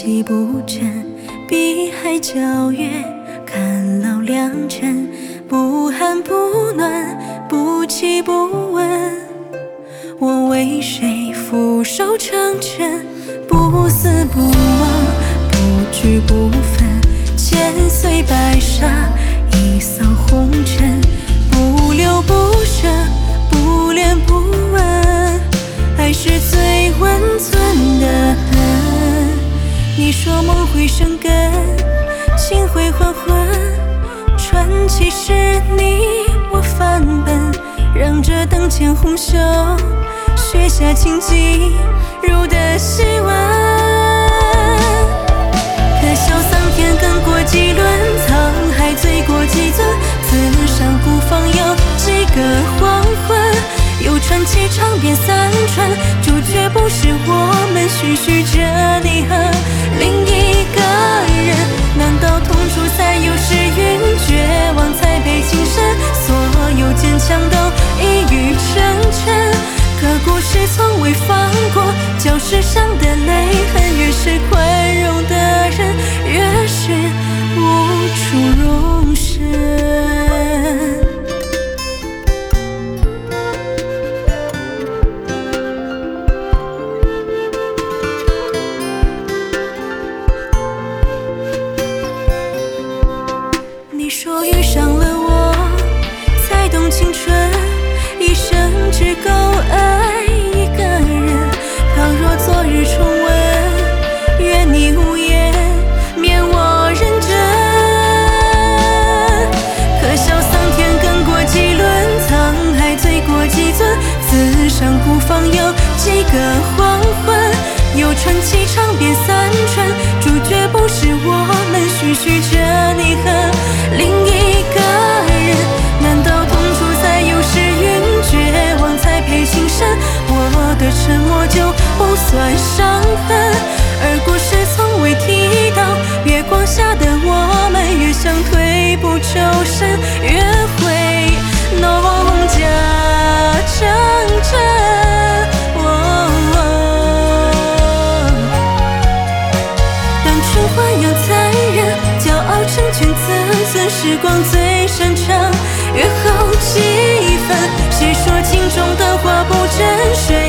洗不争，碧海皎月，看老良辰，不寒不暖，不弃不问。我为谁俯首称臣？不思不忘，不惧不分，千岁白沙，一扫红尘。梦会生根，情会还魂，传奇是你我范本，让这灯前红袖，雪下情迹如得细文。可笑桑田耕过几轮，沧海醉过几尊，此山古方有几个黄昏？有传奇长遍三川，主角不是我们，徐徐着你和另一个人。难道痛楚才有时晕，绝望才被情深？所有坚强都一语成谶，可故事从未放过，教世上的泪痕，越是宽遇上了我，才懂青春，一生只够爱一个人。倘若昨日重温，愿你无言，免我认真。可笑桑田更过几轮，沧海醉过几尊，此生孤芳有几个黄昏？有传奇唱遍三川，主角不是我们，徐徐着你恨时光最擅长约好几分谁说镜中的花不真谁